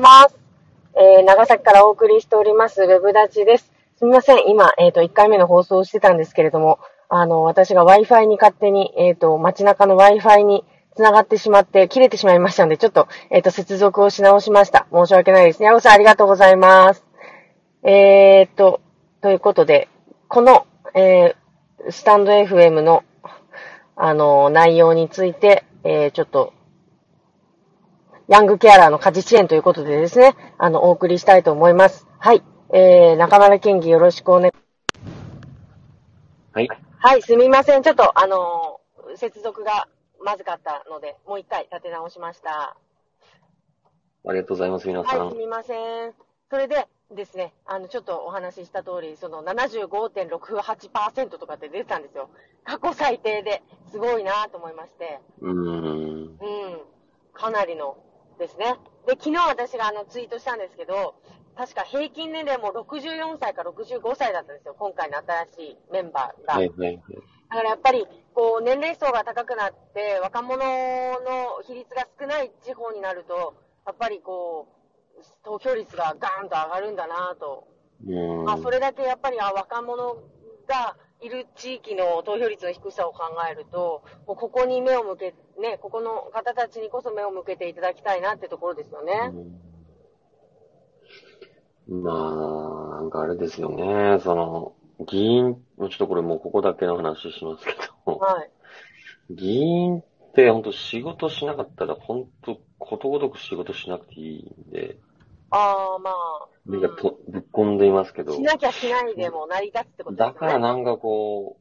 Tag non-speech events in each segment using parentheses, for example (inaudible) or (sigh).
ます。えー、長崎からお送りしております、ウェブ立ちです。すみません、今、えっ、と、1回目の放送をしてたんですけれども、あの、私が Wi-Fi に勝手に、えっ、と、街中の Wi-Fi に繋がってしまって、切れてしまいましたので、ちょっと、えっ、と、接続をし直しました。申し訳ないですね。ヤゴさん、ありがとうございます。え、っと、ということで、この、えー、スタンド FM の、あの、内容について、えー、ちょっと、ヤングケアラーの家事支援ということでですね、あの、お送りしたいと思います。はい。えー、中村県議よろしくお願い。はい。はい、すみません。ちょっと、あのー接続がまずかったので、もう一回立て直しました。ありがとうございます、皆さん。はい、すみません。それでですね、あの、ちょっとお話しした通り、その75.68%とかって出てたんですよ。過去最低で、すごいなと思いまして。うーん。うん。かなりのですね。で、昨日私があのツイートしたんですけど、確か平均年齢も64歳か65歳だったんですよ。今回の新しいメンバーが。はいはいはい。だからやっぱり、こう、年齢層が高くなって、若者の比率が少ない地方になると、やっぱりこう、投票率がガーンと上がるんだなと。まあ、それだけやっぱり、あ、若者がいる地域の投票率の低さを考えると、もうここに目を向け、ね、ここの方たちにこそ目を向けていただきたいなってところですよね。うんまあ、なんかあれですよね。その、議員、ちょっとこれもうここだけの話しますけど、はい。議員って本当仕事しなかったら本当ことごとく仕事しなくていいんで、ああ、まあ。目がとぶっ込んでいますけどし、なきゃしないでも成り立つってことですよだね。からなんかこ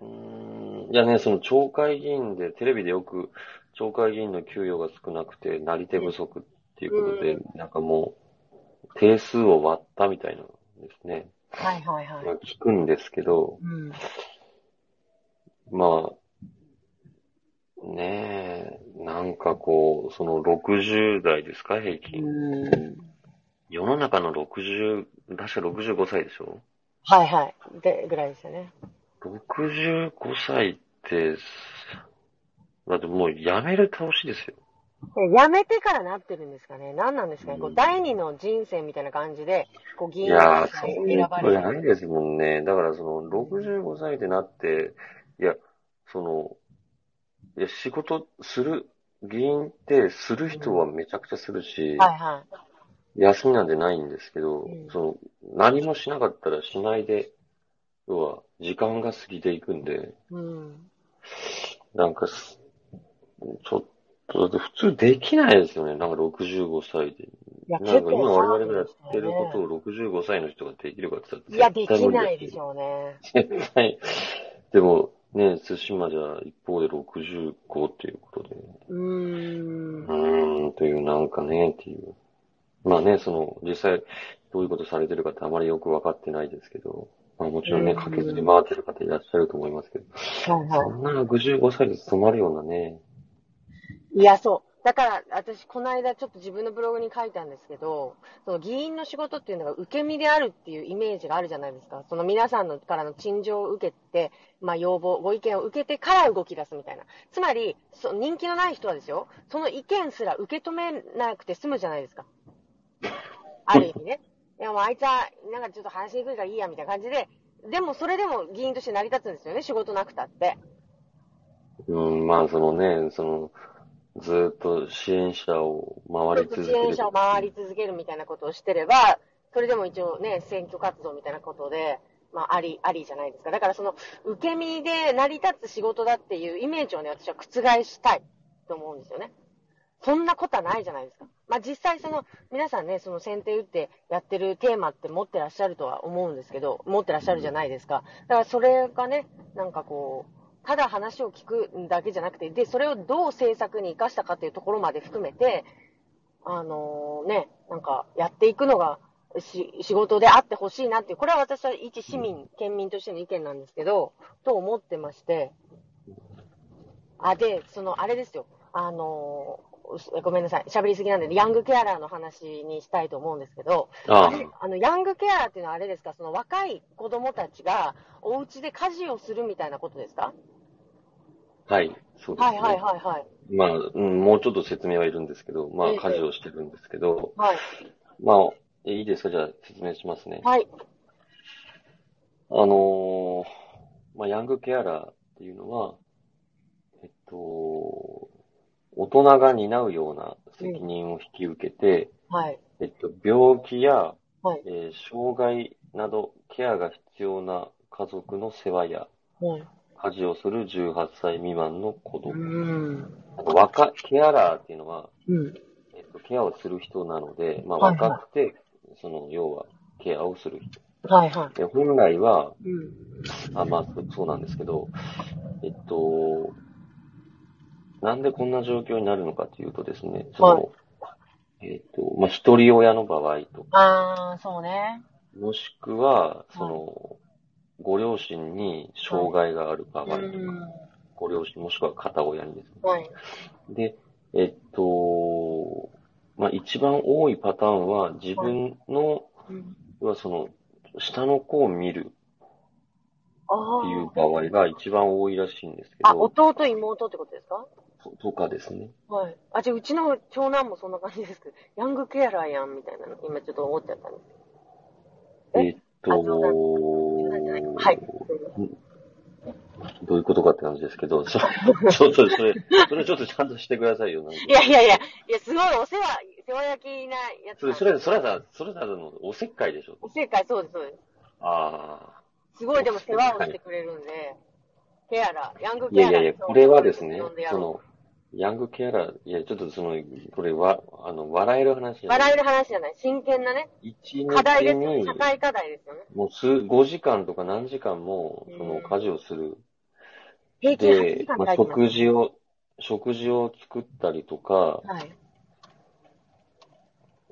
う、うーん、いやね、その町会議員で、テレビでよく、町会議員の給与が少なくて、なり手不足っていうことで、なんかもう、定数を割ったみたいなんですね。はいはいはい。まあ聞くんですけど、うん。まあ、ねえ、なんかこう、その60代ですか、平均。うん。世の中の60、確か65歳でしょ？はいはい。で、ぐらいですよね。65歳って、だってもう辞める倒しですよ。え辞めてからなってるんですかね？何なんですかね、こううん第二の人生みたいな感じで、こう議員いやー、さんそういうないですもんね。だからその、65歳でなって、いや、その、いや、仕事する、議員ってする人はめちゃくちゃするし、はいはい。休みなんてないんですけど、うんその、何もしなかったらしないで、要は、時間が過ぎていくんで、うん。なんかす、ちょっと、だって普通できないですよね。なんか65歳で。いや、なんか今我々がやってることを。を65歳の人ができるかって言ったらいや、で絶対き無理だしないでしょうね。絶対。でも、ね、対馬じゃ一方で65っていうことで、うーんう。ーん、というなんかね、っていう。まあね、その、実際どういうことされてるかってあまりよくわかってないですけど、まあもちろんね、うんかけずに回ってる方いらっしゃると思いますけど、はいはそんな65歳で務まるようなね、い。いや、そう。だから、私、この間ちょっと自分のブログに書いたんですけど、その議員の仕事っていうのが受け身であるっていうイメージがあるじゃないですか。その皆さんのからの陳情を受けて、まあ要望、ご意見を受けてから動き出すみたいな。つまり、そ人気のない人はですよ、その意見すら受け止めなくて済むじゃないですか。ある意味ね。いや、もうあいつは、なんかちょっと話しにくいからいいや、みたいな感じで、でもそれでも議員として成り立つんですよね、仕事なくたって。うん、まあそのね、その、ずーっと支援者を回り続支ける。援者を回り続けるみたいなことをしてれば、それでも一応ね、選挙活動みたいなことで、まあ、あり、ありじゃないですか。だからその、受け身で成り立つ仕事だっていうイメージをね、私は覆したいと思うんですよね。そんなことはないじゃないですか。まあ、実際その、皆さんね、その先手打ってやってるテーマって持ってらっしゃるとは思うんですけど、持ってらっしゃるじゃないですか。だからそれがね、なんかこう、ただ話を聞くだけじゃなくて、で、それをどう政策に活かしたかっていうところまで含めて、あのね、なんか、やっていくのが、し、仕事であってほしいなっていう、これは私は一市民、県民としての意見なんですけど、と思ってまして、あ、で、その、あれですよ、あのごめんなさい、喋りすぎなんで、ヤングケアラーの話にしたいと思うんですけど、あの、ヤングケアラーっていうのはあれですか、その若い子供たちがお家で家事をするみたいなことですか？はい、そうですね。はいはいはいはい。まあ、うん、もうちょっと説明はいるんですけど、まあ、ええ家事をしてるんですけど、はい。まあ、いいですか？じゃあ説明しますね。はい。あのーまあ、ヤングケアラーっていうのは、えっと、大人が担うような責任を引き受けて、はい。えっと、病気や、はい。えー障害などケアが必要な家族の世話やはい。家事をする18歳未満の子う供。ん。あと若、ケアラーっていうのは、うん。えっと、ケアをする人なので、まあ、はいはい若くて、その、要は、ケアをする人。はいはで、本来は、い。うん。あ、まあ、そそうなんですけど、えっと、なんでこんな状況になるのかというとですね、その、えっと、まあ、一人親の場合と、あー、そうね。もしくは、その、ご両親に障害がある場合とか、うん。ご両親もしくは片親にですね。はい。で、えっと、まあ、一番多いパターンは、自分の、うん。その、下の子を見るあっていうー。場合が一番多いらしいんですけあ、ど、弟、妹ってことですか？ととかですね。はい。あ、じゃあ、うちの長男もそんな感じですけど、(laughs) ヤングケアラーやん、みたいなの、今ちょっと思っちゃったんですえ？えっと、はい。どういうことかって感じですけど、そ (laughs) ちょっとそれ、それちょっとちゃんとしてくださいよ。いやいやいや、いや、すごいお世話、世話焼きなやつそれ。それ、それはさ、それはおせっかいでしょ。お正解、そうです、そうです。あすごいでも世話をしてくれるんで、ケアラー、ヤングあ。いケアラー。やいやいや、これはですねその、ヤングケアラー、いや、ちょっとその、これは、あの、笑える話じゃない。笑える話じゃない。真剣なね、一課題ですよね。、社会課題ですよね。もう数、5時間とか何時間も、その、うん家事をする。平均8で時、間まあ。食事を、食事を作ったりとか、はい。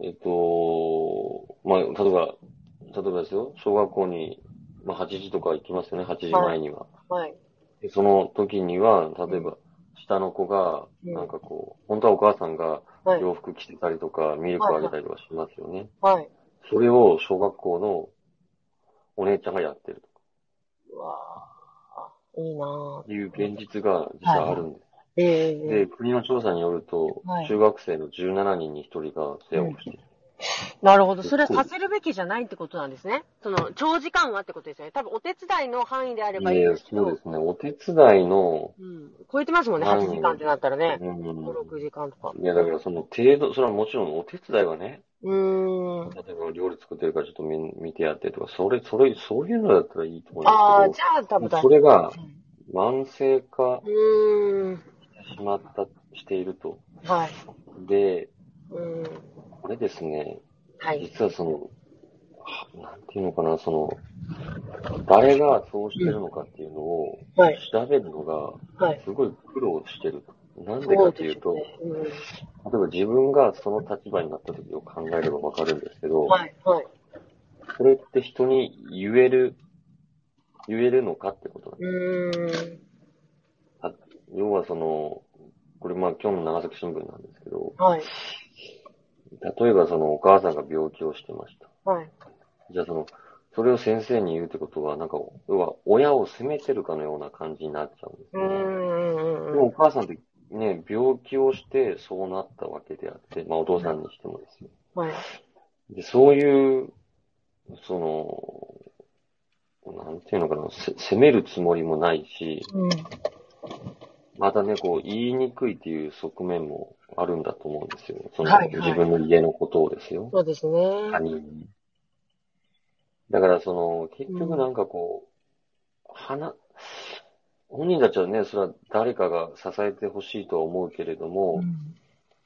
えっと、まあ、例えば、例えばですよ、小学校に、まあ、8時とか行きますよね、8時前には。はい。でその時には、例えば、下の子が、うんなんかこう、本当はお母さんがはい。洋服着てたりとか、ミルクあげたりとかしますよね。はい。それを小学校のお姉ちゃんがやってるうわぁ、いいなぁ。という現実が実はあるんです。ええで、国の調査によると、はい中学生の17人に1人が世話をしている。なるほど。それはさせるべきじゃないってことなんですね。その、長時間はってことですよね。多分、お手伝いの範囲であればいいいやんですけど。そうですね。お手伝いの、うん。超えてますもんね、はい8時間ってなったらね。うん5、6時間とか。いや、だからその程度、それはもちろんお手伝いはね、うーん。例えば料理作ってるからちょっと見見てやってとか、それ、それ、そういうのだったらいいと思ああ、うんですじゃあ多分それが慢性化。してしまった、していると。はい。で、うーん。これですね、はい。実はその、はなんていうのかな、その、誰がそうしてるのかっていうのをはい。調べるのが、はい。すごい苦労してると。なんでかっていうと、そうですね例えば自分がその立場になった時を考えればわかるんですけど、うん。はい。はい。それって人に言える、言えるのかってことなんでうーん。す。要はその、これまあ今日の長崎新聞なんですけど、はい。例えばそのお母さんが病気をしてました。はい。じゃあその、それを先生に言うってことは、なんか、要は親を責めてるかのような感じになっちゃうんですね。うーん。でもお母さんってね、病気をしてそうなったわけであって、まあお父さんにしてもですよ。はい。で、そういう、その、なんていうのかな、せ責めるつもりもないし、うん。またね、こう、言いにくいっていう側面もあるんだと思うんですよ。その、はいはい自分の家のことをですよ。そうですね。他人に。だから、その、結局なんかこう、話、本人たちはね、それは誰かが支えてほしいとは思うけれども、うん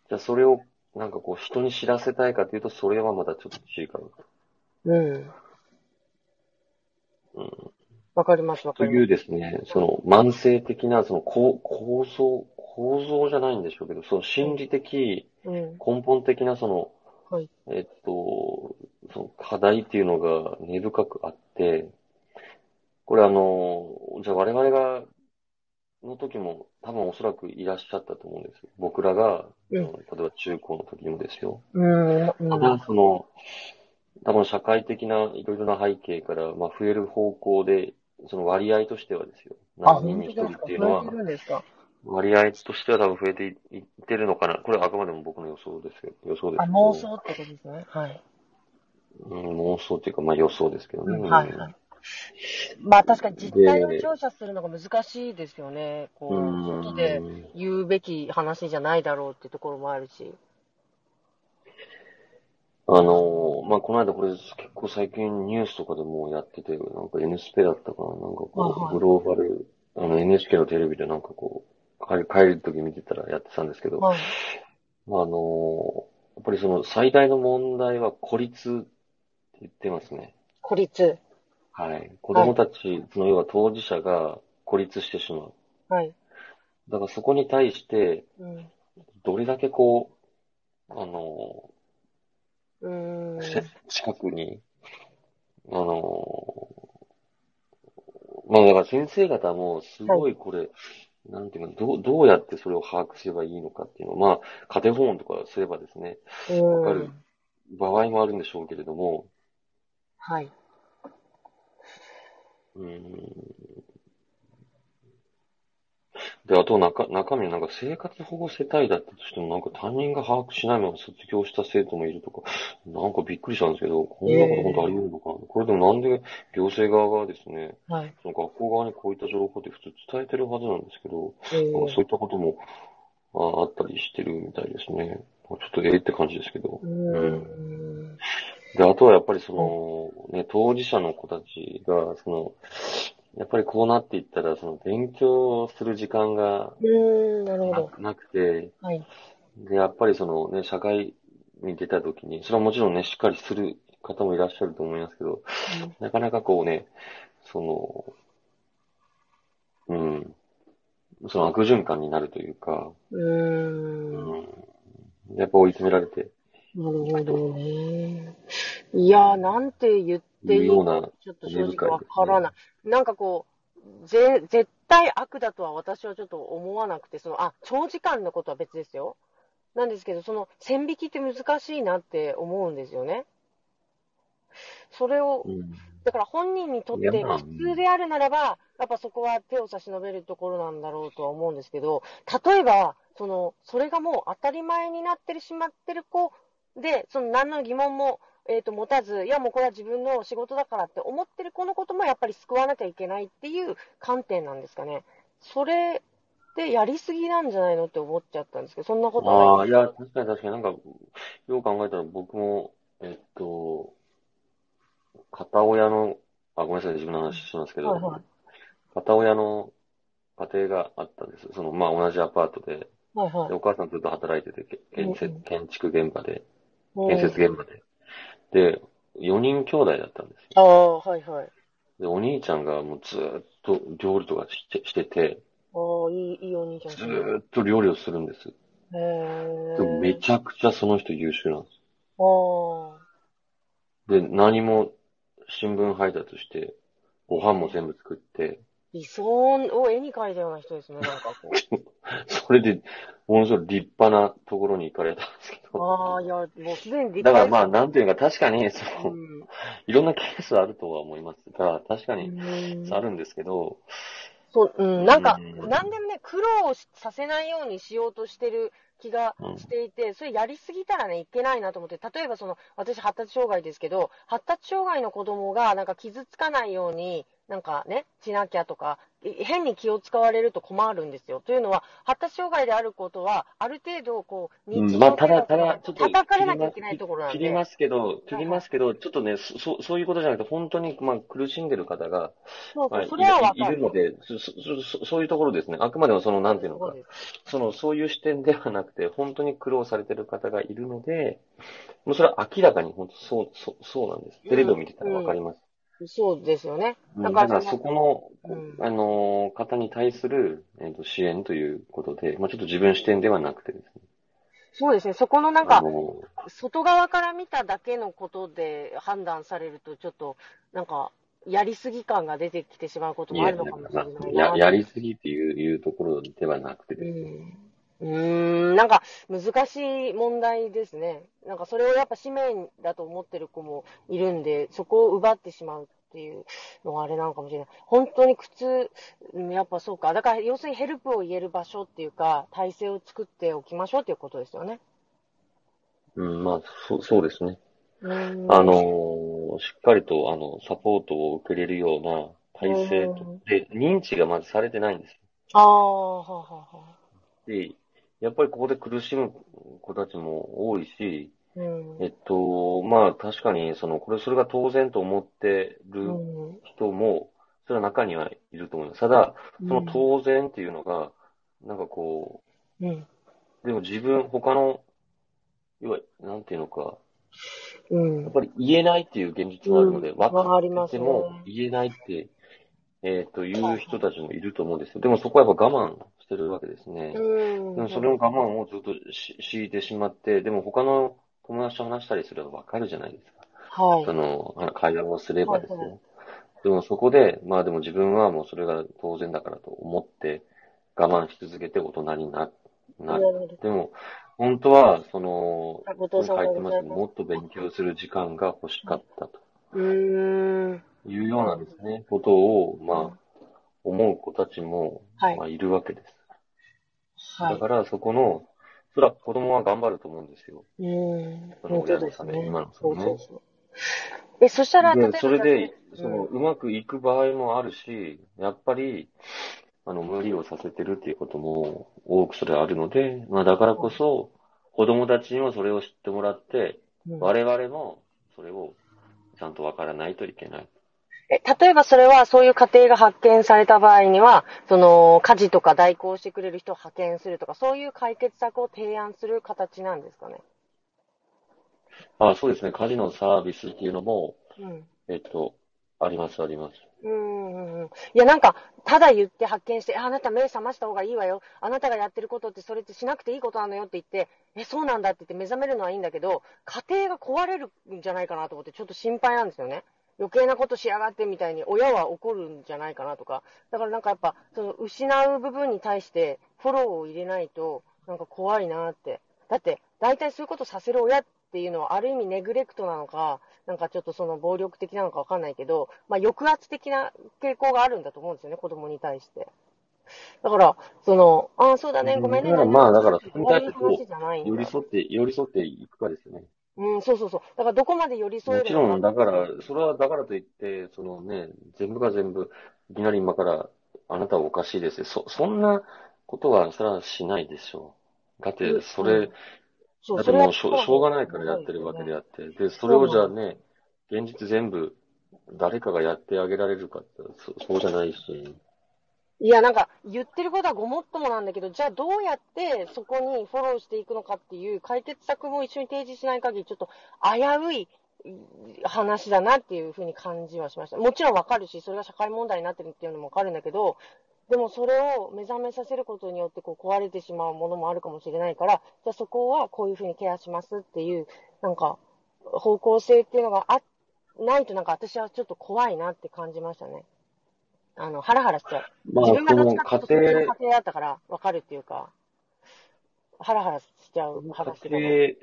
じゃあそれをなんかこう人に知らせたいかというと、それはまたちょっと違う。うん。うん。わかります、わかりまというですね、その慢性的なその構構造、構造じゃないんでしょうけど、その心理的、す。うん。根本的なその、はいえっと、その課題っていうのが根深くあって、これあの、じゃあ我々が、の時も多分おそらくいらっしゃったと思うんですよ。僕らが、うん例えば中高の時もですよ。うん。うんただその、多分社会的ないろいろな背景から、まあ増える方向で、その割合としてはですよ。あ、何人に一人。っていうのは。割合としては多分増えていいってるのかな。これはあくまでも僕の予想ですけど、予想ですあ、けど。妄想ってことですね。はい。うん、妄想っていうか、まあ予想ですけどね。はいはい。まあ確かに実態を調査するのが難しいですよね。こうう、ん。外で言うべき話じゃないだろうってところもあるし。あのーまあ、この間これ結構最近ニュースとかでもやってて、なんか N スペだったかな、なんかはいこう、はいグローバル、あの NHK のテレビでなんかこう、帰帰る時見てたらやってたんですけど、はい。まあ、あのーやっぱりその最大の問題は孤立って言ってますね。孤立。はい。子供たちの要は当事者が孤立してしまう。はい。だからそこに対して、うん。どれだけこう、あのうーん (laughs) 近くに、あのーまあだから先生方もすごいこれ、なんていうか、どう、どうやってそれを把握すればいいのかっていうのを、まあ、家庭訪問とかすればですね、わかる場合もあるんでしょうけれども、はい。うーん。で、あと中、中身なんか生活保護世帯だったとしてもなんか担任が把握しないまま卒業した生徒もいるとか、なんかびっくりしたんですけど、こんなこと本当あり得るのかな、これでもなんで行政側がですね、はい。その学校側にこういった情報って普通伝えてるはずなんですけど、えーそういったこともああったりしてるみたいですね。ちょっとええって感じですけど。う。で、あとはやっぱりその、ね、当事者の子たちが、その、やっぱりこうなっていったら、その勉強する時間がうーん、なるほど。ななくて、はい。で、やっぱりそのね、社会に出た時に、それはもちろんね、しっかりする方もいらっしゃると思いますけど、なかなかこうね、その、うん、その悪循環になるというか、う。うん、やっぱ追い詰められてなるほどね。いやー、なんて言っていいのか、ちょっと正直わからない。なんかこう、ぜ、絶対悪だとは私はちょっと思わなくて、その、あ、長時間のことは別ですよ。なんですけど、その、線引きって難しいなって思うんですよね。それを、うんだから本人にとって普通であるならば、やっぱそこは手を差し伸べるところなんだろうとは思うんですけど、例えば、その、それがもう当たり前になってしまってる子で、その何の疑問も、えっ、と、持たず、いやもうこれは自分の仕事だからって思ってる子のこともやっぱり救わなきゃいけないっていう観点なんですかね。それでやりすぎなんじゃないのって思っちゃったんですけど、そんなことはああ、ない。いや、確かに確かになんか、よう考えたら僕も、えっと、片親の、あ、ごめんなさい、自分の話しますけど、はいはい片親の家庭があったんです。その、まあ、同じアパートで、はいはいでお母さんずっと働いてて、け建建築現場で、うん建設現場で。で、4人兄弟だったんですよ。ああ、はいはい。で、お兄ちゃんがもうずーっと料理とかしてしてて、ああ、いい、いいお兄ちゃんずですね。ーっと料理をするんです。へえ。でもめちゃくちゃその人優秀なんです。ああ。で、何も新聞配達して、ご飯も全部作って、理想を絵に描いたような人ですね、なんかこう。(laughs) それで、ものすごい立派なところに行かれたんですけど。ああ、いや、もうすでに立だからまあ、派なんていうか、確かに、そですの、いろんなケースあるとは思います。が、確かにうん。あるんですけど、そう、うん、なんか、うんなんでもね、苦労させないようにしようとしてる気がしていて、それやりすぎたらね、いけないなと思って、例えばその、私発達障害ですけど、発達障害の子供がなんか傷つかないように、なんかね、しなきゃとか、い変に気を使われると困るんですよ。というのは、発達障害であることは、ある程度、こう、うん日まあ、ただ、ただ、ちょっと、叩かれなきゃいけないところなんで。切りますけど、切りますけど、ちょっとね、そそうそういうことじゃなくて、本当に、まあ、苦しんでる方が、そうそれはかる。るので、そそそそういうところですね。あくまでもその、なんていうのかその、そういう視点ではなくて、本当に苦労されてる方がいるので、もうそれは明らかに本当そう、そう、そうなんです。テレビを見てたらわかります。そうですよね。うんだかららそこの、うんあのー方に対する、えっと支援ということで、まあちょっと自分視点ではなくてですね。そうですね。そこのなんか外側から見ただけのことで判断されると、ちょっと、なんか、やりすぎ感が出てきてしまうこともあるのかもしれないな。や、やりすぎっていう、いうところではなくてうですね。ん。うーん、なんか難しい問題ですね。なんかそれをやっぱ使命だと思ってる子もいるんで、そこを奪ってしまうっっていうのはあれなのかもしれない。本当に苦痛、うんやっぱそうか。だから要するにヘルプを言える場所っていうか、体制を作っておきましょうっていうことですよね。うん、まあ、そう、そうですね。うんあのーしっかりと、あの、サポートを受けれるような体制で、認知がまずされてないんですよ。ああ、はあ、はあ、はあ。で、やっぱりここで苦しむ子たちも多いし、うん。えっと、まあ確かに、その、これ、それが当然と思ってうるん。人も、それは中にはいると思います。ただ、その当然っていうのが、なんかこうん。う、でも自分、他の、要は、なんていうのか、うんやっ。ぱり言えないっていう現実があるので、うん分かっても言えないって、えっと、いう人たちもいると思うんですよ。でもそこはやっぱ我慢してるわけですね。うん。でもそれの我慢をずっとし強いてしまって、でも他の友達と話したりすればわかるじゃないですか。はい。その、あ会話をすればですはいはね。でもそこで、まあでも自分はもうそれが当然だからと思って、我慢し続けて大人にななる。でも、本当は、その、書いてますもっと勉強する時間が欲しかったとうーん。いうようなですね、ことを、まあ、思う子たちも、はいまあ、いるわけです。はい。だから、そこの、それは子供は頑張ると思うんですよ。うん。その親のためにね。今のそのねそうそうそう。え、そしたら、例えばで、それで、その、うんうまくいく場合もあるし、やっぱり、あの、無理をさせてるっていうことも多くそれはあるので、まあ、だからこそ、子供たちにもそれを知ってもらって、うん我々もそれをちゃんとわからないといけない。え、例えばそれは、そういう家庭が発見された場合には、その、家事とか代行してくれる人を派遣するとか、そういう解決策を提案する形なんですかね？あ、そうですね。家事のサービスっていうのも、うん。えっと、あります、あります。うん。いや、なんか、ただ言って発見して、ああなた目覚ました方がいいわよ。あなたがやってることってそれってしなくていいことなのよって言って、え、そうなんだって言って目覚めるのはいいんだけど、家庭が壊れるんじゃないかなと思ってちょっと心配なんですよね。余計なことしやがってみたいに親は怒るんじゃないかなとか。だからなんかやっぱ、その失う部分に対してフォローを入れないと、なんか怖いなって。だって、大体そういうことさせる親っていうのはある意味ネグレクトなのか、なんかちょっとその暴力的なのかわかんないけど、まあ抑圧的な傾向があるんだと思うんですよね、子供に対して。だから、その、ああ、そうだね、ごめんね。まあだからそこに対して寄り添って、寄り添っていくかですよね。うん、そうそうそう。だからどこまで寄り添えもちろん、だから、それはだからといって、そのね、全部が全部、いきなり今から、あなたはおかしいですよ。そ、そんなことは、それはしないでしょう。だって、それ、だってもうしょう、しょうがないからやってるわけであって。で、それをじゃあね、現実全部、誰かがやってあげられるかって、そそうじゃないし。いや、なんか、言ってることはごもっともなんだけど、じゃあどうやってそこにフォローしていくのかっていう解決策も一緒に提示しない限り、ちょっと危うい話だなっていうふうに感じはしました。もちろんわかるし、それが社会問題になってるっていうのもわかるんだけど、でもそれを目覚めさせることによってこう壊れてしまうものもあるかもしれないから、じゃあそこはこういうふうにケアしますっていう、なんか、方向性っていうのがあ、ないとなんか私はちょっと怖いなって感じましたね。あの、ハラハラしちゃう。まあ、自分がどっちかっていうと家庭だったから分かるっていうか、ハラハラしちゃう。家庭、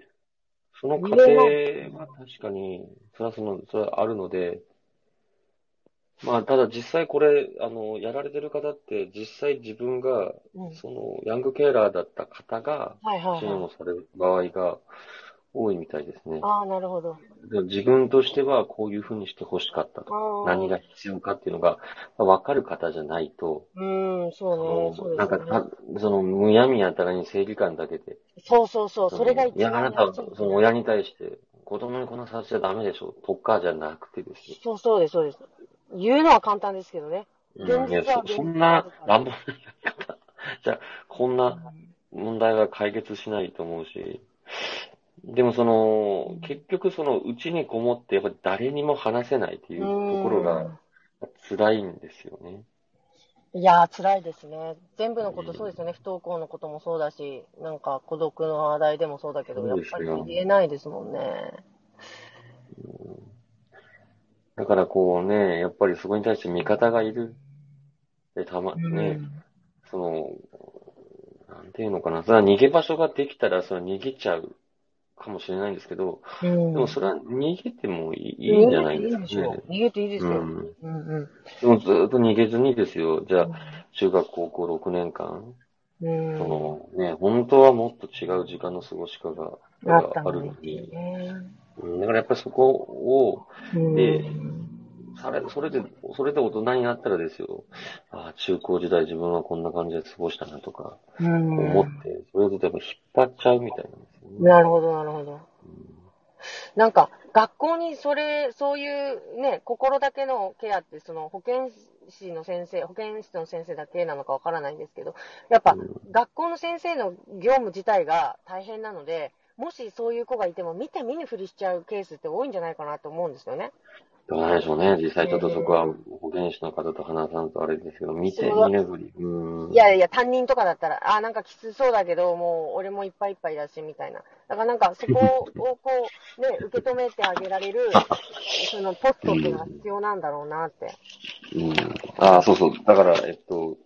その家庭は確かに、それはその、それはあるので、まあ、ただ実際これ、あの、やられてる方って、実際自分が、うん。その、ヤングケアラーだった方が、はいはい支援はい。をされる場合が多いみたいですね。ああ、なるほど。で自分としてはこういうふうにして欲しかったと。何が必要かっていうのが、わかる方じゃないと、うん、そうね、そうですなんかその、むやみやたらに正義感だけで、そうそうそう、それが一いや、あ番なたその親に対して、子供にこんなさせちゃダメでしょ、とかじゃなくてですよ。そうそうです、そうです。言うのは簡単ですけどね。うんいやそそんな乱暴なやり方、じゃあ、こんな問題は解決しないと思うし、でもその、結局その、うちにこもって、やっぱり誰にも話せないっていうところが辛いんですよね。いやー、辛いですね。全部のことそうですよね。不登校のこともそうだし、なんか孤独の話題でもそうだけど、やっぱり言えないですもんね。だからこうね、やっぱりそこに対して味方がいる。で、たま、ね、その、なんていうのかな。逃げ場所ができたら、それは逃げちゃうかもしれないんですけど、うん。でもそれは逃げてもいいんじゃないですか逃げていいでしょね。う。逃げていいですよ。うん。うんうん。でもずっと逃げずにですよ。じゃあ、中学高校6年間、うん。そのね、本当はもっと違う時間の過ごし方があるのにだからやっぱりそこを、うんでされ、それで、それで大人になったらですよ、ああ、中高時代自分はこんな感じで過ごしたなとか、うん思って、それでやっぱ引っ張っちゃうみたいな。なるほど、なるほど。なんか、学校にそれ、そういうね、心だけのケアって、その保健師の先生、保健室の先生だけなのかわからないんですけど、やっぱ、うん学校の先生の業務自体が大変なので、もしそういう子がいても見て見ぬふりしちゃうケースって多いんじゃないかなと思うんですよね。どうなんでしょうね。実際ちょっとそこは保健師の方と話さんとあれですけど、見て見ぬふり。うん。いやいや、担任とかだったら、あーなんかきつそうだけど、もう俺もいっぱいいっぱいだし、みたいな。だからなんかそこをこう、ね、受け止めてあげられる、そのポストっていうのが必要なんだろうなって。うん。ああ、そうそう。だから、えっと、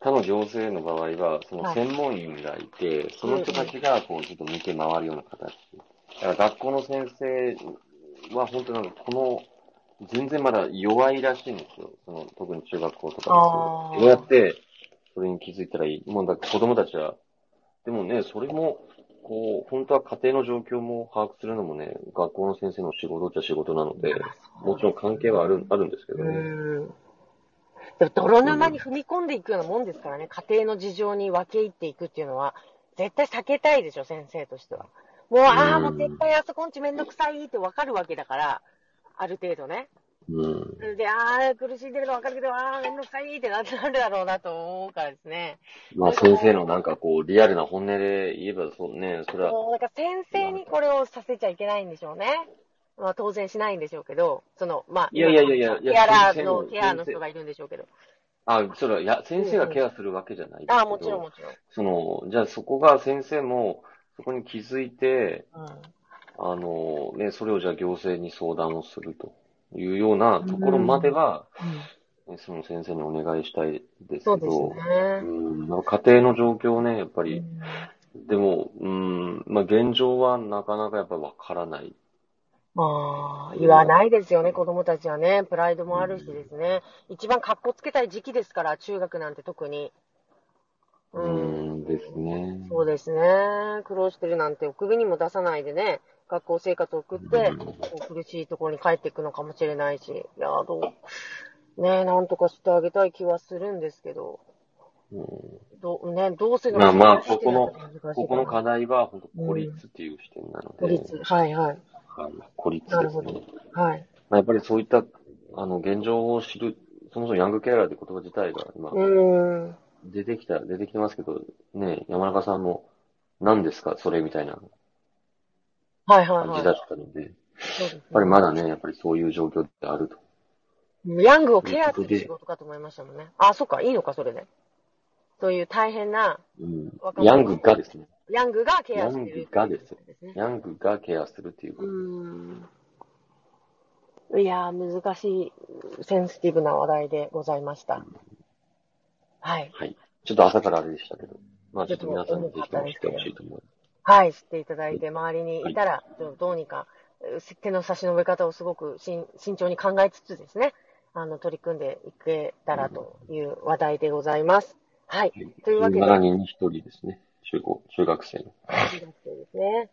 他の行政の場合は、そのはい専門員がいて、その人たちが、こう、ちょっと見て回るような形。だから学校の先生は、本当なんか、この、全然まだ弱いらしいんですよ。その、特に中学校とかですどうやって、それに気づいたらいい。もうだ子供たちは、でもね、それも、こう、本当は家庭の状況も把握するのもね、学校の先生の仕事っちゃ仕事なので、もちろん関係はある、あるんですけどうね。ん。でも泥沼に踏み込んでいくようなもんですからね、家庭の事情に分け入っていくっていうのは、絶対避けたいでしょ、先生としては。もう、ああ、もう絶対あそこんちめんどくさいって分かるわけだから、ある程度ね。うん。で、ああ、苦しんでるの分かるけど、ああ、めんどくさいってなってなるだろうなと思うからですね。まあ先生のなんかこう、リアルな本音で言えばそうね、それは、もう、だから先生にこれをさせちゃいけないんでしょうね。まあ当然しないんでしょうけど、その、まあ、いやいやいやいやケアラーの、ケアの人がいるんでしょうけど。あ、それは、いや、先生がケアするわけじゃないですけど、ああ、もちろんもちろん。その、じゃあそこが先生も、そこに気づいて、うん。あの、ね、それをじゃあ行政に相談をするというようなところまでは、ねその先生にお願いしたいですけど、そうですね。うん、家庭の状況をね、やっぱり、うんでも、うん、まあ現状はなかなかやっぱわからない。まあ、言わないですよね、子供たちはね。プライドもあるしですね。一番格好つけたい時期ですから、中学なんて特に。ううん。ん、ですね。そうですね。苦労してるなんて、お首にも出さないでね、学校生活を送って、苦しいところに帰っていくのかもしれないし。いや、どう、ねなんとかしてあげたい気はするんですけど、うんどう、ね、どうせまあまあここのここの課題は本当孤立っていう視点なので、孤立。はいはい。はい、孤立なるほどですね。。はい。まあ、やっぱりそういった、あの、現状を知る、そもそもヤングケアラーって言葉自体が今う、ーん。出てきた、出てきてますけど、ね、山中さんも、何ですか、それみたいなはいはいはい。感じだったので、やっそうですねぱりまだね、やっぱりそういう状況ってあると。ヤングをケアする仕事かと思いましたもんね。あ、そっか、いいのか、それで。そういう大変な、うんヤングがですね、ヤングがケアしてる。ヤングがです。ヤングがケアするっていうこと。うーん。いやー、難しい、センシティブな話題でございました。はい。はい。ちょっと朝からあれでしたけど、まあちょっと皆さんにぜひとも知ってほしいと思います。はい、知っていただいて、周りにいたら、どうにか、う手の差し伸べ方をすごくしん慎重に考えつつですね、あの、取り組んでいけたらという話題でございます。はい。というわけで、7人に1人ですね。中高、中学生の。中学生ですね。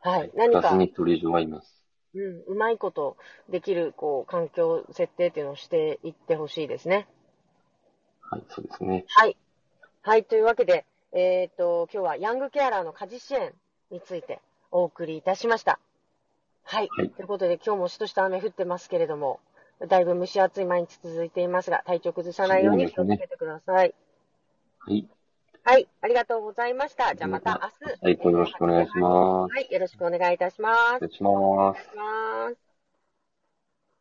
はい。何かに1人以上はいます。うん、うまいことできる、こう、環境設定っていうのをしていってほしいですね。はい、そうですね。はい。はい、というわけで、えっ、と、今日はヤングケアラーの家事支援についてお送りいたしました。はい。はいということで、今日もしとした雨降ってますけれども、だいぶ蒸し暑い毎日続いていますが、体調崩さないように気をつけてください。はい。はい、ありがとうございました。じゃあまた明日。はい、よろしくお願いします。はい、よろしくお願いいたします。お願いし。ます。